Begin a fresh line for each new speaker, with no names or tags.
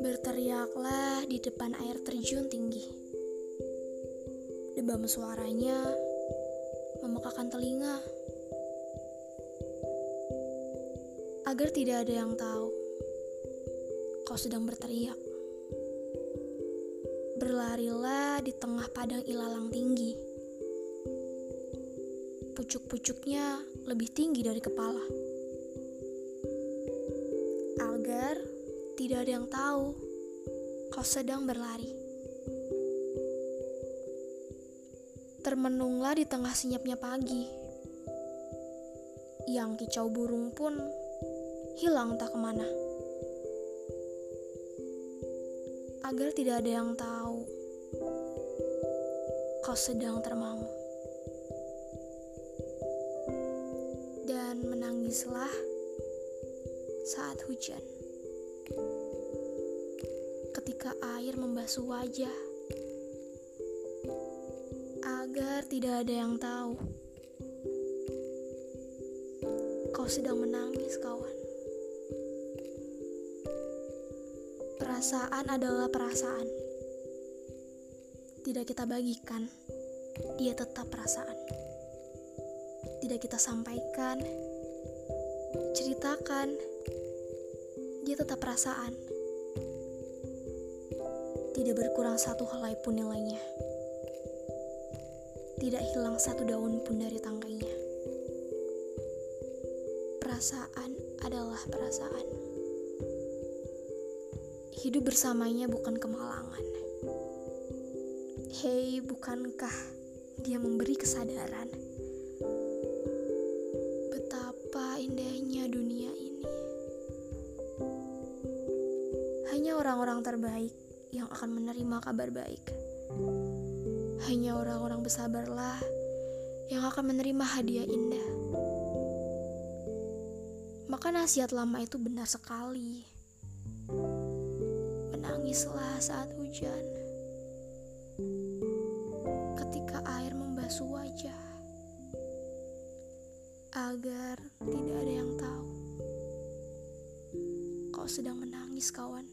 Berteriaklah di depan air terjun tinggi. Debam suaranya memekakan telinga. Agar tidak ada yang tahu kau sedang berteriak. Berlarilah di tengah padang ilalang tinggi. Pucuk-pucuknya lebih tinggi dari kepala. Agar tidak ada yang tahu kau sedang berlari. Termenunglah di tengah senyapnya pagi. Yang kicau burung pun hilang tak ke mana. Agar tidak ada yang tahu kau sedang termangu. Dan menangislah saat hujan. Ketika air membasuh wajah. Agar tidak ada yang tahu. Kau sedang menangis, kawan. Perasaan adalah perasaan. Tidak kita bagikan, dia tetap perasaan. Tidak kita sampaikan, ceritakan, dia tetap perasaan. Tidak berkurang satu helai pun nilainya. Tidak hilang satu daun pun dari tangkainya. Perasaan adalah perasaan. Hidup bersamanya bukan kemalangan. Hei, bukankah dia memberi kesadaran indahnya dunia ini? Hanya orang-orang terbaik yang akan menerima kabar baik. Hanya orang-orang bersabarlah yang akan menerima hadiah indah. Maka nasihat lama itu benar sekali menangislah saat hujan. Agar tidak ada yang tahu. Kau sedang menangis, kawan.